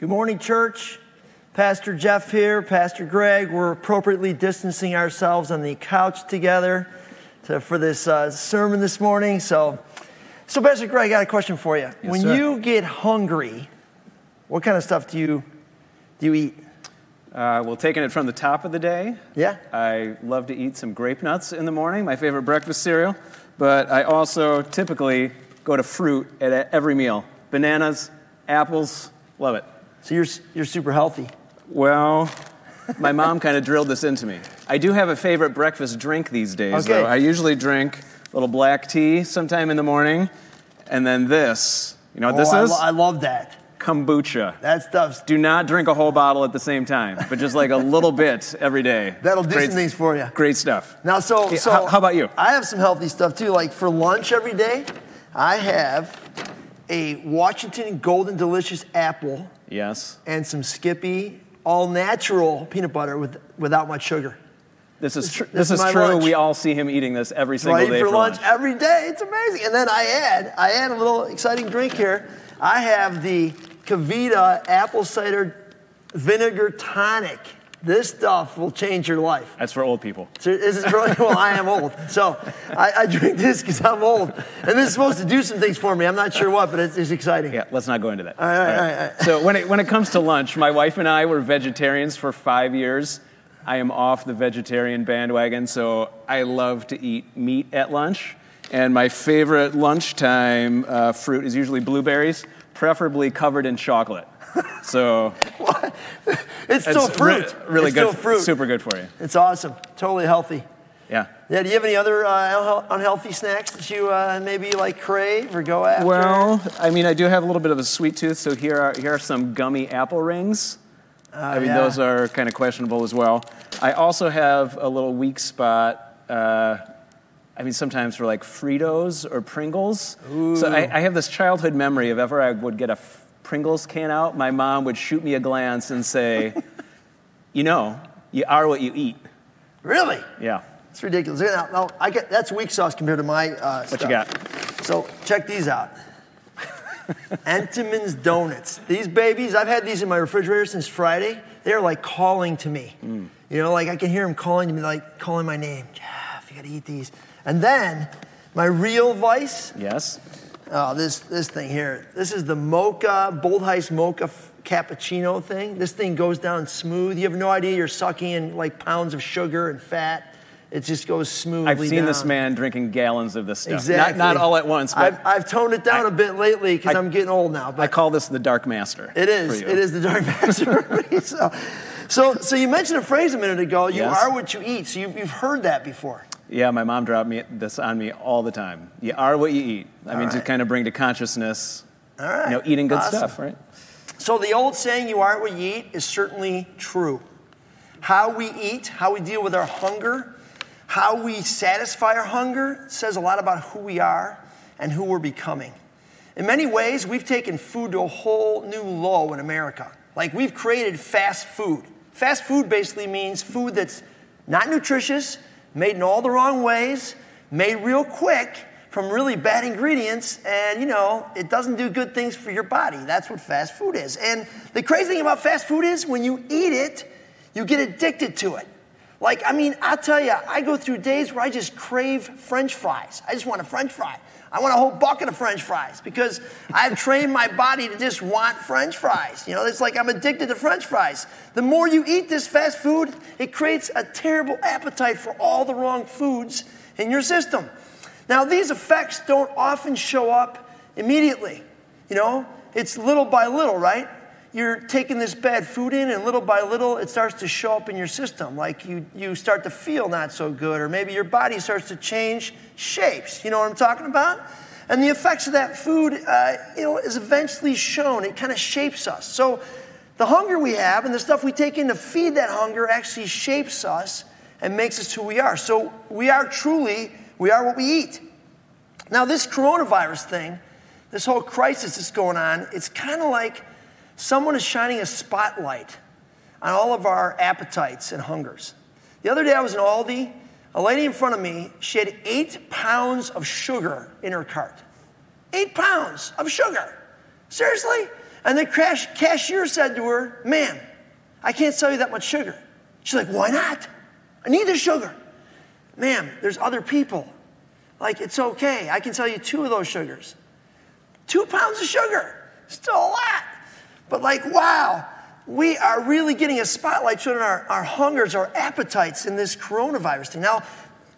Good morning, church. Pastor Jeff here, Pastor Greg. We're appropriately distancing ourselves on the couch together to, for this uh, sermon this morning. So, so Pastor Greg, I got a question for you. Yes, when sir. you get hungry, what kind of stuff do you do you eat? Uh, well, taking it from the top of the day, Yeah. I love to eat some grape nuts in the morning, my favorite breakfast cereal. But I also typically go to fruit at every meal bananas, apples, love it. So you're you're super healthy. Well, my mom kind of drilled this into me. I do have a favorite breakfast drink these days, Okay. though. I usually drink a little black tea sometime in the morning, and then this. You know what this oh, I is? lo- I love that. Kombucha. That stuff's Do not drink a whole bottle at the same time, but just like a little bit every day. that'll do Great- some things for you. Great stuff. Now, so, so how- how about you? I have some healthy stuff too. Like for lunch every day, I have a Washington Golden Delicious apple Yes. and some Skippy all natural peanut butter with, without much sugar. This is tr- this this, is is true. lunch. We all see him eating this every single Right day for, for lunch, lunch. every day. It's amazing. And then I add, I add a little exciting drink here. I have the KeVita apple cider vinegar tonic. This stuff will change your life. That's for old people. So this is really well. I am old, so I, I drink this because I'm old, and this is supposed to do some things for me. I'm not sure what, but it's, it's exciting. Yeah, let's not go into that. right, all right, all right, all right. So when it, when it comes to lunch, my wife and I were vegetarians for five years. I am off the vegetarian bandwagon, so I love to eat meat at lunch. And my favorite lunchtime uh, fruit is usually blueberries, preferably covered in chocolate. So It's still it's re- fruit. really it's good, fruit. super good for you. It's awesome. Totally healthy. Yeah. Yeah. Do you have any other uh, unhealthy snacks that you uh, maybe like crave or go after? Well, I mean, I do have a little bit of a sweet tooth, so here are here are some gummy apple rings. I mean, yeah. those are kind of questionable as well. I also have a little weak spot. Uh, I mean, sometimes for like Fritos or Pringles. So I, I have this childhood memory of ever I would get a F- Pringles can out, my mom would shoot me a glance and say, "You know, you are what you eat." really? Yeah. It's ridiculous. Now, now, I get that's weak sauce compared to my. Uh, What stuff. you got? So check these out. Entenmann's Donuts. These babies, I've had these in my refrigerator since Friday. They're like calling to me. Mm. You know, like I can hear them calling to me, like calling my name. Jeff, you gotta eat these. And then my real vice, Yes. Oh, this this thing here. This is the mocha, Bolthouse mocha f- cappuccino thing. This thing goes down smooth. You have no idea you're sucking in like pounds of sugar and fat. It just goes smoothly I've seen this man drinking gallons of this stuff. Exactly. Not, not all at once, but I've, I've toned it down a I- bit lately because I'm getting old now. But I call this the Dark Master. it is. you. It is the dark master. so, so, so you mentioned a phrase a minute ago. You Yes. are what you eat. So you've, you've heard that before. Yeah, my mom dropped me this on me all the time. You are what you eat. I mean, to kind of bring to consciousness, All right. you know, eating good Awesome. stuff, right? So the old saying, "You are what you eat," is certainly true. How we eat, how we deal with our hunger, how we satisfy our hunger says a lot about who we are and who we're becoming. In many ways, we've taken food to a whole new low in America. Like we've created fast food. Fast food basically means food that's not nutritious, made in all the wrong ways, made real quick from really bad ingredients, and you know, it doesn't do good things for your body. That's what fast food is. And the crazy thing about fast food is when you eat it, you get addicted to it. Like, I mean, I'll tell you, I go through days where I just crave french fries. I just want a french fry. I want a whole bucket of french fries because I've trained my body to just want french fries. You know, it's like I'm addicted to french fries. The more you eat this fast food, it creates a terrible appetite for all the wrong foods in your system. Now, these effects don't often show up immediately. You know, it's little by little, right? You're taking this bad food in, and little by little, it starts to show up in your system. Like you, you start to feel not so good, or maybe your body starts to change shapes. You know what I'm talking about? And the effects of that food, uh, you know, is eventually shown. It kind of shapes us. So, the hunger we have and the stuff we take in to feed that hunger actually shapes us and makes us who we are. So, we are truly, we are what we eat. Now, this coronavirus thing, this whole crisis that's going on, it's kind of like someone is shining a spotlight on all of our appetites and hungers. The other day I was in Aldi, a lady in front of me, she had eight pounds of sugar in her cart. Eight pounds of sugar. Seriously? And the cash, cashier said to her, Ma'am, I can't sell you that much sugar. She's like, Why not? I need the sugar. Ma'am, there's other people. Like, it's okay. I can sell you two of those sugars. Two pounds of sugar. Still a lot. But, like, wow, we are really getting a spotlight on our, our hungers, our appetites in this coronavirus thing. Now,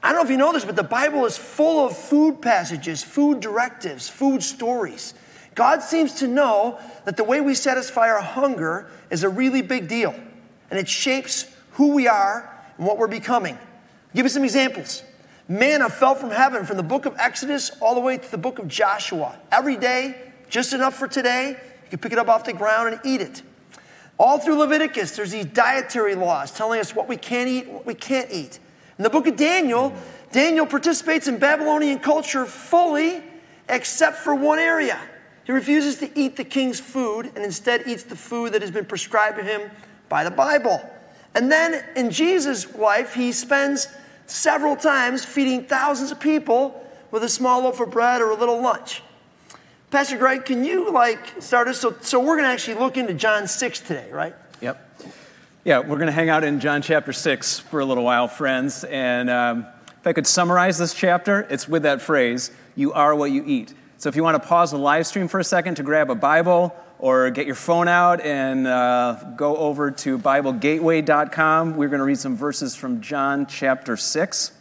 I don't know if you know this, but the Bible is full of food passages, food directives, food stories. God seems to know that the way we satisfy our hunger is a really big deal, and it shapes who we are and what we're becoming. I'll give you some examples. Manna fell from heaven from the book of Exodus all the way to the book of Joshua. Every day, just enough for today. You pick it up off the ground and eat it. All through Leviticus, there's these dietary laws telling us what we can eat, what we can't eat. In the book of Daniel, Daniel participates in Babylonian culture fully except for one area. He refuses to eat the king's food and instead eats the food that has been prescribed to him by the Bible. And then in Jesus' life, he spends several times feeding thousands of people with a small loaf of bread or a little lunch. Pastor Greg, can you like start us? So, so we're going to actually look into John 6 today, right? Yep. Yeah, we're going to hang out in John chapter 6 for a little while, friends. And um, if I could summarize this chapter, it's with that phrase, you are what you eat. So if you want to pause the live stream for a second to grab a Bible or get your phone out and uh, go over to BibleGateway.com, we're going to read some verses from John chapter 6.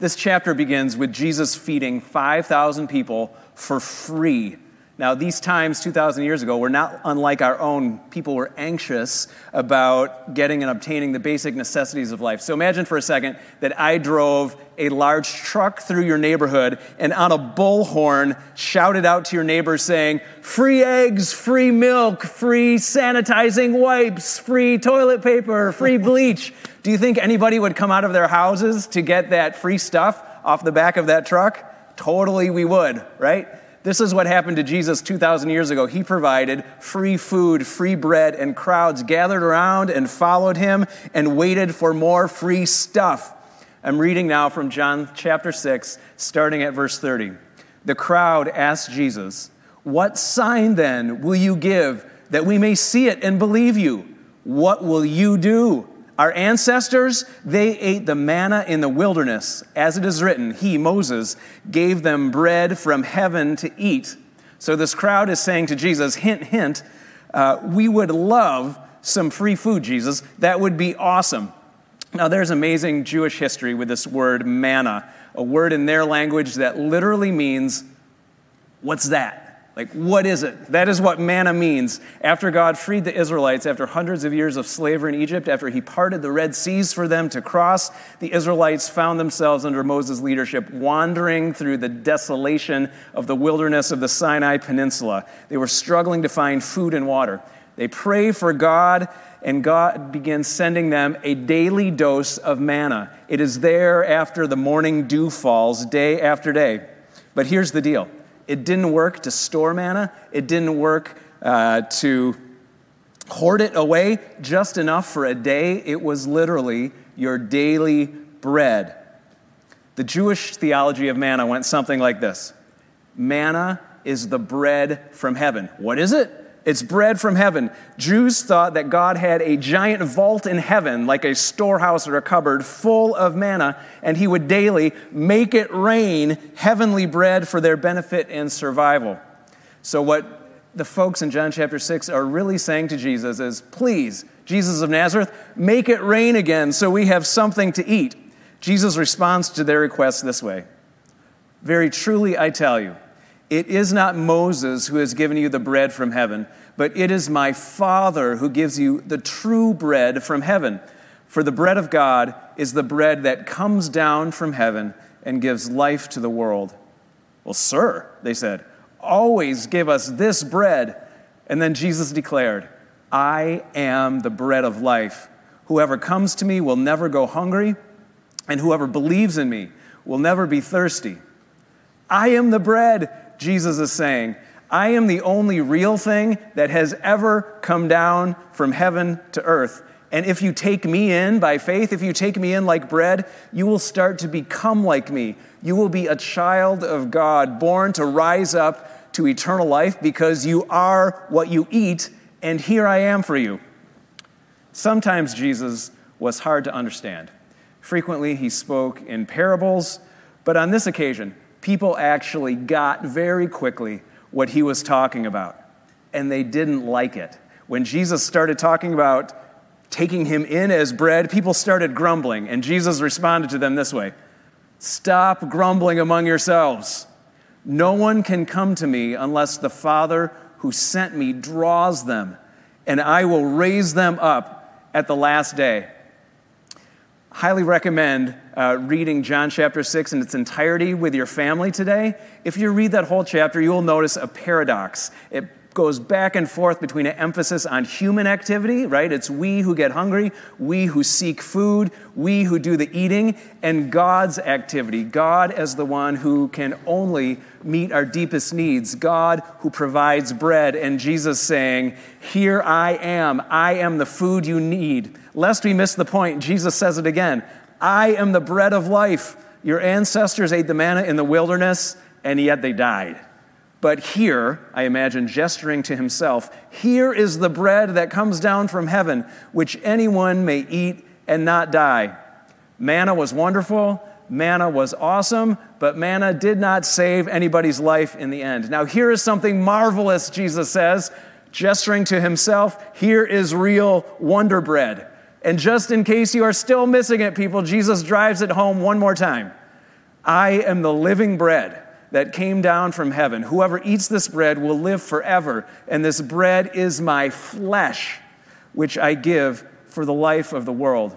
This chapter begins with Jesus feeding 5,000 people for free now, these times 2,000 years ago were not unlike our own. People were anxious about getting and obtaining the basic necessities of life. So imagine for a second that I drove a large truck through your neighborhood and on a bullhorn shouted out to your neighbors saying, free eggs, free milk, free sanitizing wipes, free toilet paper, free bleach. Do you think anybody would come out of their houses to get that free stuff off the back of that truck? Totally, we would, right? This is what happened to Jesus 2,000 years ago. He provided free food, free bread, and crowds gathered around and followed him and waited for more free stuff. I'm reading now from John chapter 6, starting at verse 30. The crowd asked Jesus, What sign then will you give that we may see it and believe you? What will you do? Our ancestors, they ate the manna in the wilderness. As it is written, He, Moses, gave them bread from heaven to eat. So this crowd is saying to Jesus, hint, hint, uh, we would love some free food, Jesus. That would be awesome. Now, there's amazing Jewish history with this word manna, a word in their language that literally means, what's that? Like, what is it? That is what manna means. After God freed the Israelites after hundreds of years of slavery in Egypt, after he parted the Red Seas for them to cross, the Israelites found themselves under Moses' leadership wandering through the desolation of the wilderness of the Sinai Peninsula. They were struggling to find food and water. They pray for God, and God begins sending them a daily dose of manna. It is there after the morning dew falls, day after day. But here's the deal it didn't work to store manna, it didn't work uh, to hoard it away just enough for a day. It was literally your daily bread. The Jewish theology of manna went something like this Manna is the bread from heaven. What is it? It's bread from heaven. Jews thought that God had a giant vault in heaven, like a storehouse or a cupboard, full of manna, and He would daily make it rain heavenly bread for their benefit and survival. So, what the folks in John chapter 6 are really saying to Jesus is, please, Jesus of Nazareth, make it rain again so we have something to eat. Jesus responds to their request this way Very truly, I tell you, it is not Moses who has given you the bread from heaven, but it is my Father who gives you the true bread from heaven. For the bread of God is the bread that comes down from heaven and gives life to the world. Well, sir, they said, always give us this bread. And then Jesus declared, I am the bread of life. Whoever comes to me will never go hungry, and whoever believes in me will never be thirsty. I am the bread Jesus is saying, I am the only real thing that has ever come down from heaven to earth. And if you take me in by faith, if you take me in like bread, you will start to become like me. You will be a child of God, born to rise up to eternal life because you are what you eat, and here I am for you. Sometimes Jesus was hard to understand. Frequently, he spoke in parables, but on this occasion, people actually got very quickly what he was talking about, and they didn't like it. When Jesus started talking about taking him in as bread, people started grumbling, and Jesus responded to them this way Stop grumbling among yourselves. No one can come to me unless the Father who sent me draws them, and I will raise them up at the last day. Highly recommend uh, reading John chapter 6 in its entirety with your family today. If you read that whole chapter, you will notice a paradox. It goes back and forth between an emphasis on human activity, right? It's we who get hungry, we who seek food, we who do the eating, and God's activity. God as the one who can only meet our deepest needs, God who provides bread, and Jesus saying, Here I am, I am the food you need. Lest we miss the point, Jesus says it again I am the bread of life. Your ancestors ate the manna in the wilderness, and yet they died. But here, I imagine gesturing to himself, here is the bread that comes down from heaven, which anyone may eat and not die. Manna was wonderful, manna was awesome, but manna did not save anybody's life in the end. Now, here is something marvelous, Jesus says, gesturing to himself, here is real wonder bread. And just in case you are still missing it, people, Jesus drives it home one more time. I am the living bread that came down from heaven. Whoever eats this bread will live forever, and this bread is my flesh, which I give for the life of the world.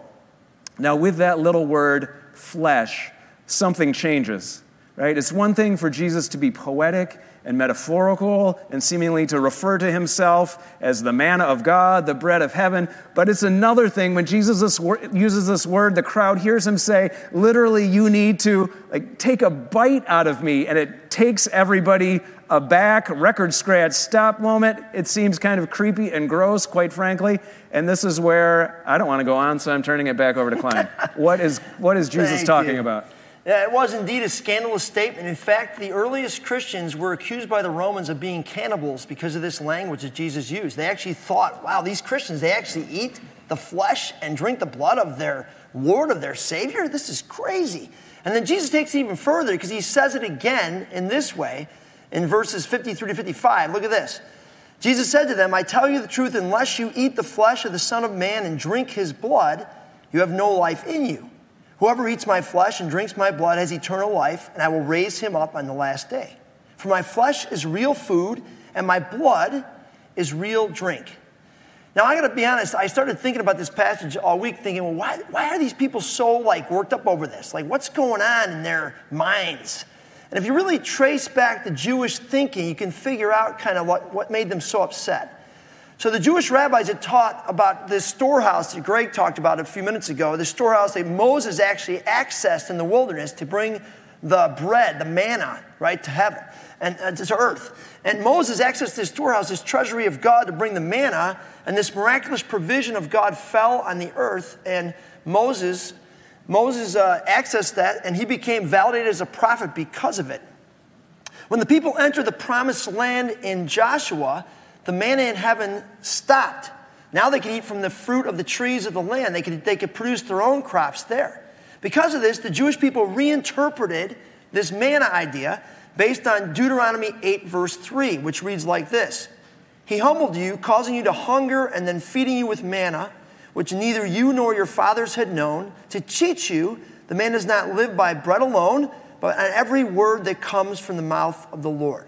Now, with that little word, flesh, something changes, right? It's one thing for Jesus to be poetic and metaphorical and seemingly to refer to himself as the manna of God, the bread of heaven. But it's another thing when Jesus uses this word, the crowd hears him say, literally, you need to like, take a bite out of me. And it takes everybody aback, record scratch, stop moment. It seems kind of creepy and gross, quite frankly. And this is where I don't want to go on, so I'm turning it back over to Klein. what, is, what is Jesus Thank talking you. about? Yeah, it was indeed a scandalous statement. In fact, the earliest Christians were accused by the Romans of being cannibals because of this language that Jesus used. They actually thought, wow, these Christians, they actually eat the flesh and drink the blood of their Lord, of their Savior? This is crazy. And then Jesus takes it even further because he says it again in this way in verses 53 to 55. Look at this. Jesus said to them, I tell you the truth, unless you eat the flesh of the Son of Man and drink his blood, you have no life in you. Whoever eats my flesh and drinks my blood has eternal life, and I will raise him up on the last day. For my flesh is real food, and my blood is real drink. Now, I gotta be honest, I started thinking about this passage all week, thinking, well, why, why are these people so like worked up over this? Like, what's going on in their minds? And if you really trace back the Jewish thinking, you can figure out kind of what, what made them so upset. So the Jewish rabbis had taught about this storehouse that Greg talked about a few minutes ago, the storehouse that Moses actually accessed in the wilderness to bring the bread, the manna, right, to heaven and uh, to earth. And Moses accessed this storehouse, this treasury of God to bring the manna, and this miraculous provision of God fell on the earth, and Moses, Moses uh, accessed that, and he became validated as a prophet because of it. When the people entered the promised land in Joshua, the manna in heaven stopped. Now they could eat from the fruit of the trees of the land. They could, they could produce their own crops there. Because of this, the Jewish people reinterpreted this manna idea based on Deuteronomy 8, verse 3, which reads like this He humbled you, causing you to hunger, and then feeding you with manna, which neither you nor your fathers had known, to teach you the man does not live by bread alone, but on every word that comes from the mouth of the Lord.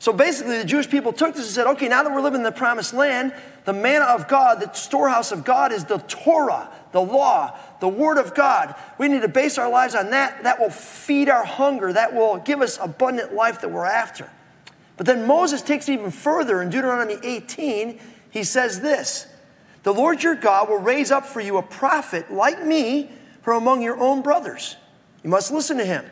So basically, the Jewish people took this and said, okay, now that we're living in the promised land, the manna of God, the storehouse of God, is the Torah, the law, the Word of God. We need to base our lives on that. That will feed our hunger, that will give us abundant life that we're after. But then Moses takes it even further in Deuteronomy 18. He says this The Lord your God will raise up for you a prophet like me from among your own brothers. You must listen to him.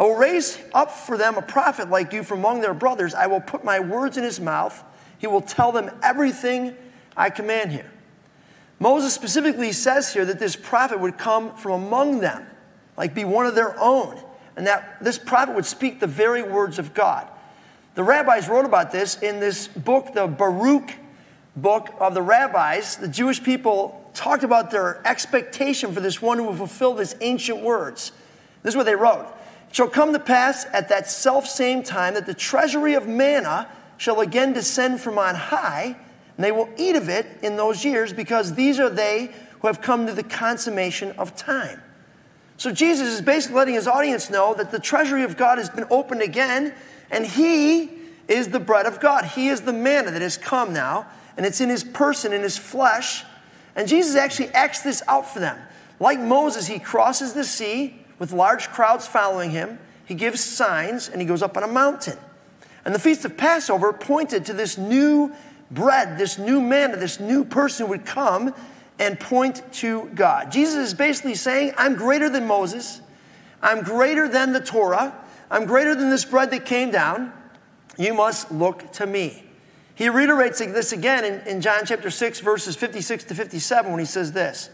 I will raise up for them a prophet like you from among their brothers. I will put my words in his mouth. He will tell them everything I command here. Moses specifically says here that this prophet would come from among them, like be one of their own, and that this prophet would speak the very words of God. The rabbis wrote about this in this book, the Baruch book of the rabbis. The Jewish people talked about their expectation for this one who would fulfill these ancient words. This is what they wrote. Shall come to pass at that self same time that the treasury of manna shall again descend from on high, and they will eat of it in those years, because these are they who have come to the consummation of time. So Jesus is basically letting his audience know that the treasury of God has been opened again, and he is the bread of God. He is the manna that has come now, and it's in his person, in his flesh. And Jesus actually acts this out for them. Like Moses, he crosses the sea with large crowds following him. He gives signs and he goes up on a mountain. And the Feast of Passover pointed to this new bread, this new manna, this new person would come and point to God. Jesus is basically saying, I'm greater than Moses. I'm greater than the Torah. I'm greater than this bread that came down. You must look to me. He reiterates this again in, in John chapter 6, verses 56 to 57, when he says this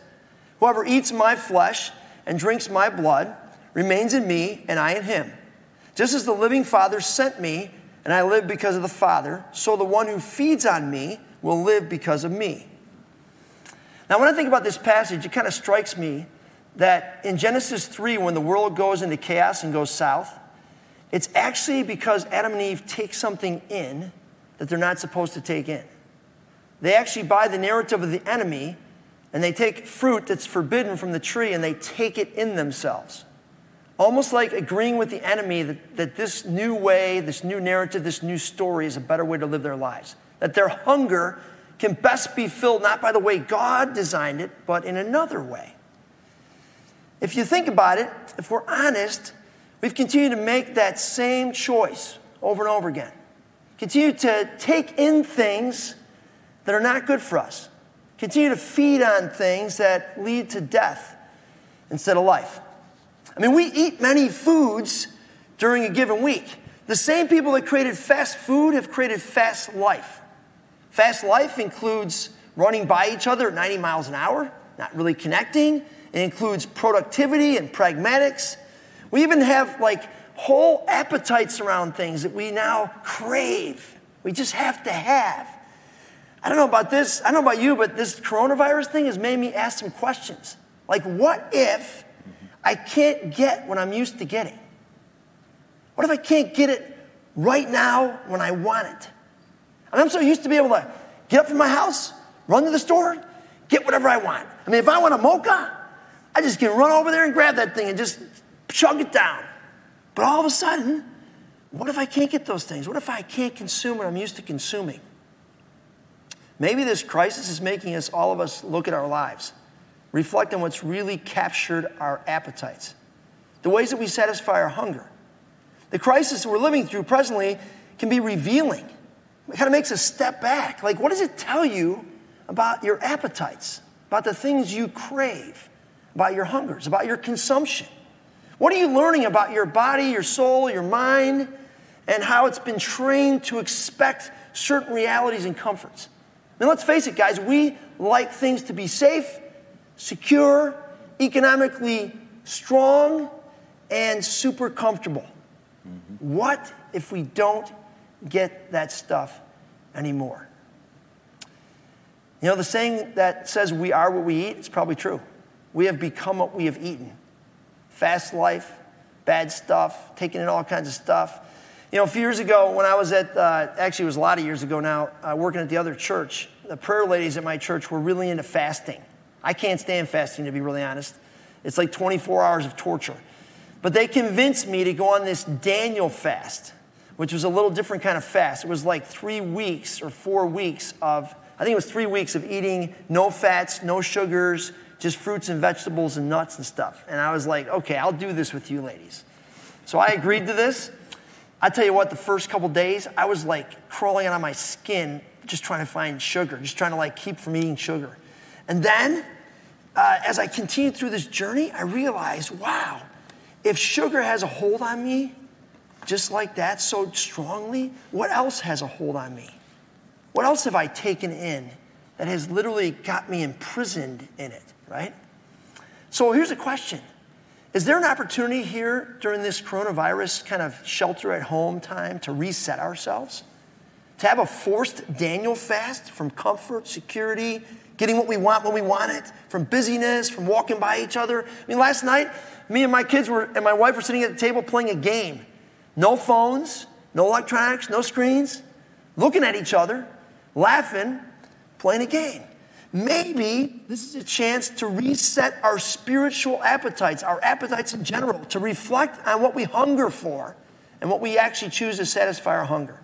Whoever eats my flesh and drinks my blood remains in me, and I in him. Just as the living Father sent me, and I live because of the Father, so the one who feeds on me will live because of me. Now, when I think about this passage, it kind of strikes me that in Genesis 3, when the world goes into chaos and goes south, it's actually because Adam and Eve take something in that they're not supposed to take in. They actually buy the narrative of the enemy and they take fruit that's forbidden from the tree and they take it in themselves. Almost like agreeing with the enemy that, that this new way, this new narrative, this new story is a better way to live their lives. That their hunger can best be filled not by the way God designed it, but in another way. If you think about it, if we're honest, we've continued to make that same choice over and over again. Continue to take in things that are not good for us. Continue to feed on things that lead to death instead of life. I mean, we eat many foods during a given week. The same people that created fast food have created fast life. Fast life includes running by each other at 90 miles an hour, not really connecting. It includes productivity and pragmatics. We even have like whole appetites around things that we now crave. We just have to have. I don't know about this, I don't know about you, but this coronavirus thing has made me ask some questions. Like, what if I can't get what I'm used to getting? What if I can't get it right now when I want it? I I'm so used to be able to get up from my house, run to the store, get whatever I want. I mean, if I want a mocha, I just can run over there and grab that thing and just chug it down. But all of a sudden, what if I can't get those things? What if I can't consume what I'm used to consuming? Maybe this crisis is making us, all of us, look at our lives, reflect on what's really captured our appetites, the ways that we satisfy our hunger. The crisis we're living through presently can be revealing. It kind of makes us step back. Like, what does it tell you about your appetites, about the things you crave, about your hungers, about your consumption? What are you learning about your body, your soul, your mind, and how it's been trained to expect certain realities and comforts? Now, let's face it, guys, we like things to be safe, secure, economically strong, and super comfortable. Mm-hmm. What if we don't get that stuff anymore? You know, the saying that says we are what we eat, it's probably true. We have become what we have eaten fast life, bad stuff, taking in all kinds of stuff. You know, a few years ago when I was at, uh, actually, it was a lot of years ago now, uh, working at the other church, the prayer ladies at my church were really into fasting. I can't stand fasting, to be really honest. It's like 24 hours of torture. But they convinced me to go on this Daniel fast, which was a little different kind of fast. It was like three weeks or four weeks of, I think it was three weeks of eating no fats, no sugars, just fruits and vegetables and nuts and stuff. And I was like, okay, I'll do this with you ladies. So I agreed to this. I tell you what, the first couple days, I was like crawling out of my skin, just trying to find sugar, just trying to like keep from eating sugar. And then, uh, as I continued through this journey, I realized, wow, if sugar has a hold on me, just like that, so strongly, what else has a hold on me? What else have I taken in that has literally got me imprisoned in it? right? So here's a question Is there an opportunity here during this coronavirus kind of shelter at home time to reset ourselves? To have a forced Daniel fast from comfort, security, getting what we want when we want it, from busyness, from walking by each other. I mean, last night, me and my kids were, and my wife were sitting at the table playing a game. No phones, no electronics, no screens, looking at each other, laughing, playing a game. Maybe this is a chance to reset our spiritual appetites, our appetites in general, to reflect on what we hunger for and what we actually choose to satisfy our hunger.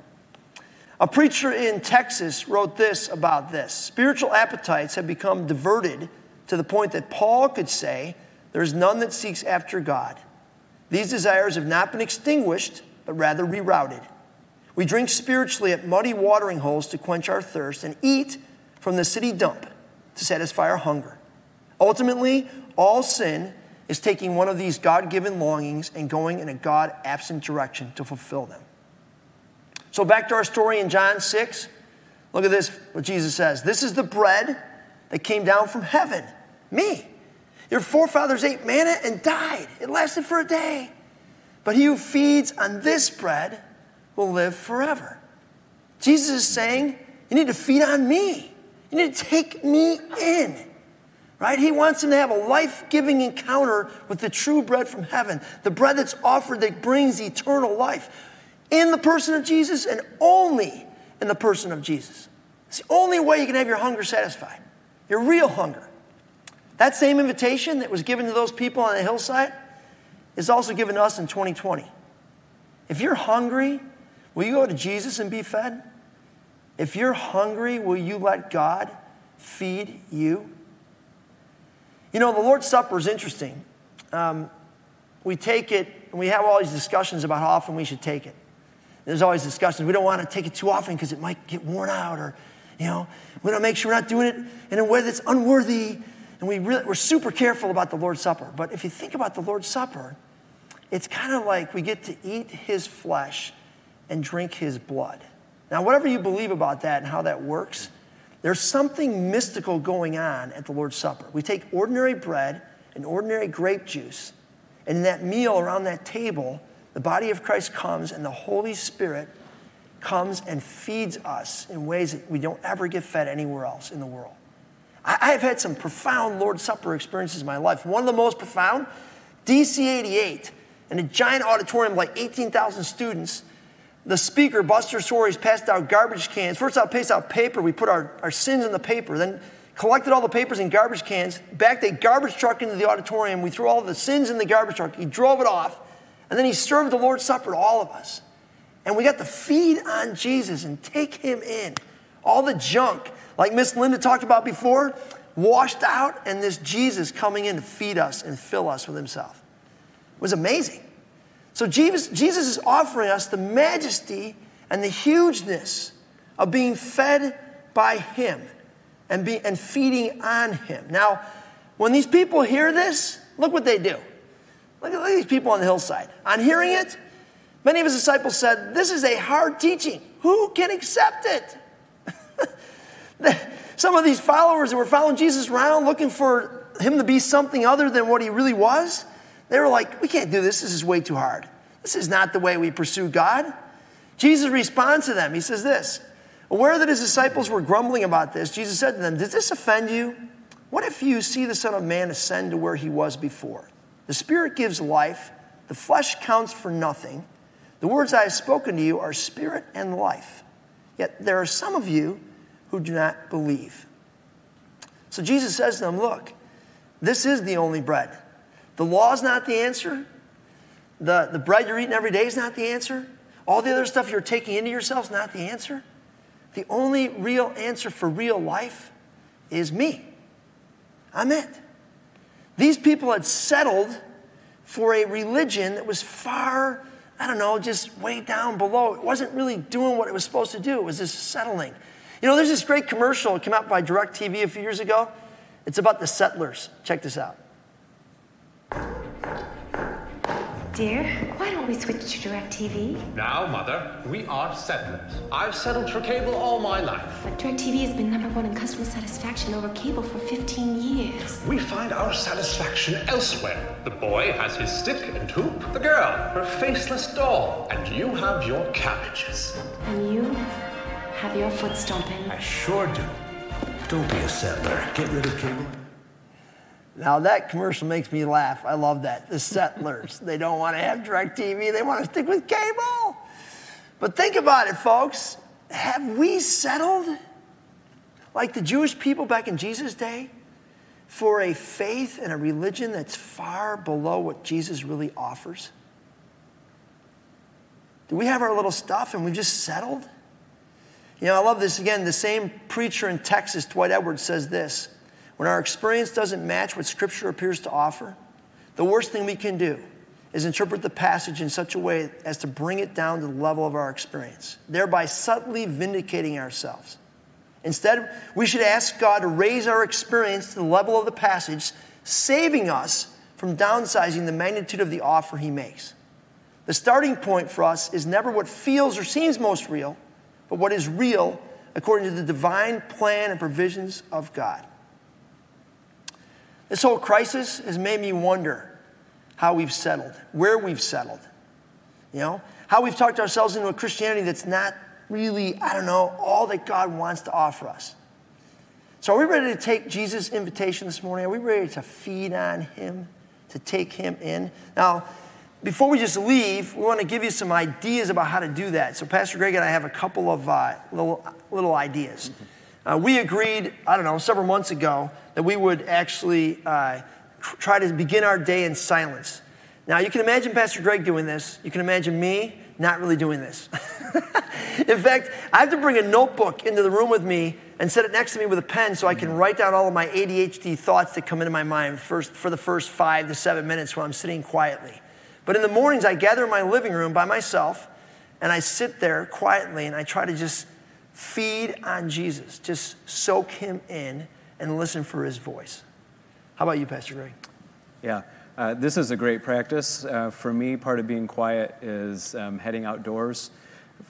A preacher in Texas wrote this about this spiritual appetites have become diverted to the point that Paul could say, There is none that seeks after God. These desires have not been extinguished, but rather rerouted. We drink spiritually at muddy watering holes to quench our thirst and eat from the city dump to satisfy our hunger. Ultimately, all sin is taking one of these God given longings and going in a God absent direction to fulfill them. So, back to our story in John 6. Look at this, what Jesus says. This is the bread that came down from heaven, me. Your forefathers ate manna and died. It lasted for a day. But he who feeds on this bread will live forever. Jesus is saying, You need to feed on me. You need to take me in. Right? He wants him to have a life giving encounter with the true bread from heaven, the bread that's offered that brings eternal life in the person of Jesus and only in the person of Jesus. It's the only way you can have your hunger satisfied, your real hunger. That same invitation that was given to those people on the hillside is also given to us in 2020. If you're hungry, will you go to Jesus and be fed? If you're hungry, will you let God feed you? You know, the Lord's Supper is interesting. Um, we take it, and we have all these discussions about how often we should take it. There's always discussions. We don't want to take it too often because it might get worn out, or, you know, we don't make sure we're not doing it in a way that's unworthy. And we really, we're super careful about the Lord's Supper. But if you think about the Lord's Supper, it's kind of like we get to eat his flesh and drink his blood. Now, whatever you believe about that and how that works, there's something mystical going on at the Lord's Supper. We take ordinary bread and ordinary grape juice, and in that meal around that table, the body of Christ comes and the Holy Spirit comes and feeds us in ways that we don't ever get fed anywhere else in the world. I, have had some profound Lord's Supper experiences in my life. One of the most profound, DC 88, in a giant auditorium, like 18,000 students the speaker, Buster Soaries, passed out garbage cans. First out, passed out paper. We put our, our sins in the paper. Then collected all the papers in garbage cans, backed a garbage truck into the auditorium. We threw all the sins in the garbage truck. He drove it off. And then he served the Lord's Supper to all of us. And we got to feed on Jesus and take him in. All the junk, like Miss Linda talked about before, washed out, and this Jesus coming in to feed us and fill us with himself. It was amazing. So Jesus, Jesus is offering us the majesty and the hugeness of being fed by Him and, be, and feeding on Him. Now, when these people hear this, look what they do. Look at, look at these people on the hillside. On hearing it, many of his disciples said, This is a hard teaching. Who can accept it? Some of these followers that were following Jesus around looking for him to be something other than what he really was, they were like, We can't do this. This is way too hard. This is not the way we pursue God. Jesus responds to them. He says this Aware that his disciples were grumbling about this, Jesus said to them, Does this offend you? What if you see the Son of Man ascend to where he was before? The Spirit gives life, the flesh counts for nothing. The words I have spoken to you are spirit and life. Yet there are some of you who do not believe. So Jesus says to them, Look, this is the only bread the law is not the answer. The, the bread you're eating every day is not the answer. All the other stuff you're taking into yourself is not the answer. The only real answer for real life is me. I'm it. These people had settled for a religion that was far, I don't know, just way down below. It wasn't really doing what it was supposed to do, it was just settling. You know, there's this great commercial that came out by DirecTV a few years ago. It's about the settlers. Check this out. Dear, why don't we switch to DirecTV? Now, Mother, we are settlers. I've settled for cable all my life. But DirecTV has been number one in customer satisfaction over cable for 15 years. We find our satisfaction elsewhere. The boy has his stick and hoop, the girl, her faceless doll, and you have your cabbages. And you have your foot stomping. I sure do. Don't be a settler. Get rid of cable. Now that commercial makes me laugh. I love that. The settlers, they don't want to have DirecTV, They want to stick with cable. But think about it, folks. Have we settled like the Jewish people back in Jesus' day for a faith and a religion that's far below what Jesus really offers? Do we have our little stuff and we've just settled? You know, I love this again. The same preacher in Texas, Dwight Edwards, says this when our experience doesn't match what Scripture appears to offer, the worst thing we can do is interpret the passage in such a way as to bring it down to the level of our experience, thereby subtly vindicating ourselves. Instead, we should ask God to raise our experience to the level of the passage, saving us from downsizing the magnitude of the offer He makes. The starting point for us is never what feels or seems most real, but what is real according to the divine plan and provisions of God. This whole crisis has made me wonder how we've settled, where we've settled. You know, how we've talked ourselves into a Christianity that's not really, I don't know, all that God wants to offer us. So, are we ready to take Jesus' invitation this morning? Are we ready to feed on Him, to take Him in? Now, before we just leave, we want to give you some ideas about how to do that. So, Pastor Greg and I have a couple of uh, little, little ideas. Uh, we agreed, I don't know, several months ago that we would actually uh, try to begin our day in silence. Now, you can imagine Pastor Greg doing this. You can imagine me not really doing this. in fact, I have to bring a notebook into the room with me and set it next to me with a pen so I can write down all of my ADHD thoughts that come into my mind first, for the first five to seven minutes while I'm sitting quietly. But in the mornings, I gather in my living room by myself and I sit there quietly and I try to just feed on Jesus, just soak him in and listen for his voice. How about you, Pastor Greg? Yeah. Uh, this is a great practice. Uh, for me, part of being quiet is um, heading outdoors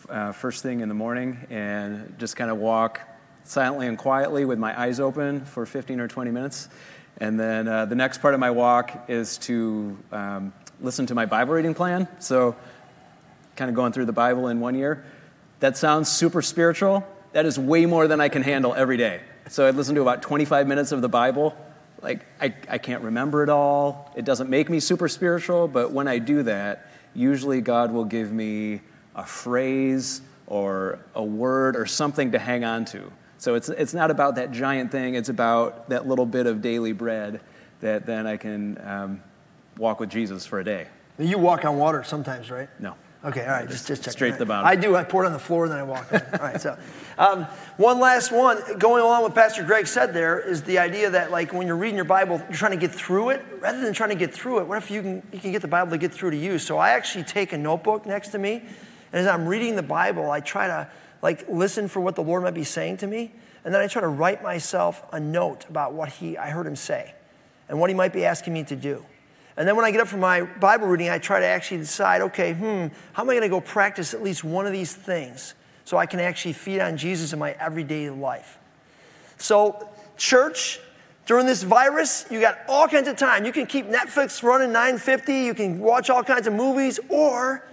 uh, first thing in the morning and just kind of walk silently and quietly with my eyes open for 15 or 20 minutes. And then uh, the next part of my walk is to um, listen to my Bible reading plan. So, kind of going through the Bible in one year. That sounds super spiritual. That is way more than I can handle every day. So I listen to about 25 minutes of the Bible. Like, I, I can't remember it all. It doesn't make me super spiritual, but when I do that, usually God will give me a phrase or a word or something to hang on to. So it's, it's not about that giant thing, it's about that little bit of daily bread that then I can um, walk with Jesus for a day. You walk on water sometimes, right? No. Okay, all right, just, just check. Straight to the bottom. I do. I pour it on the floor and then I walk. on. all right, so um, one last one. Going along with Pastor Greg said there is the idea that like when you're reading your Bible, you're trying to get through it rather than trying to get through it. What if you can you can get the Bible to get through to you? So I actually take a notebook next to me, and as I'm reading the Bible, I try to like listen for what the Lord might be saying to me, and then I try to write myself a note about what He I heard Him say, and what He might be asking me to do. And then when I get up from my Bible reading, I try to actually decide, okay, hmm, how am I going to go practice at least one of these things so I can actually feed on Jesus in my everyday life? So, church, during this virus, you got all kinds of time. You can keep Netflix running 950, you can watch all kinds of movies, or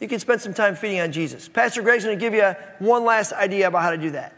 you can spend some time feeding on Jesus. Pastor Greg's going to give you one last idea about how to do that.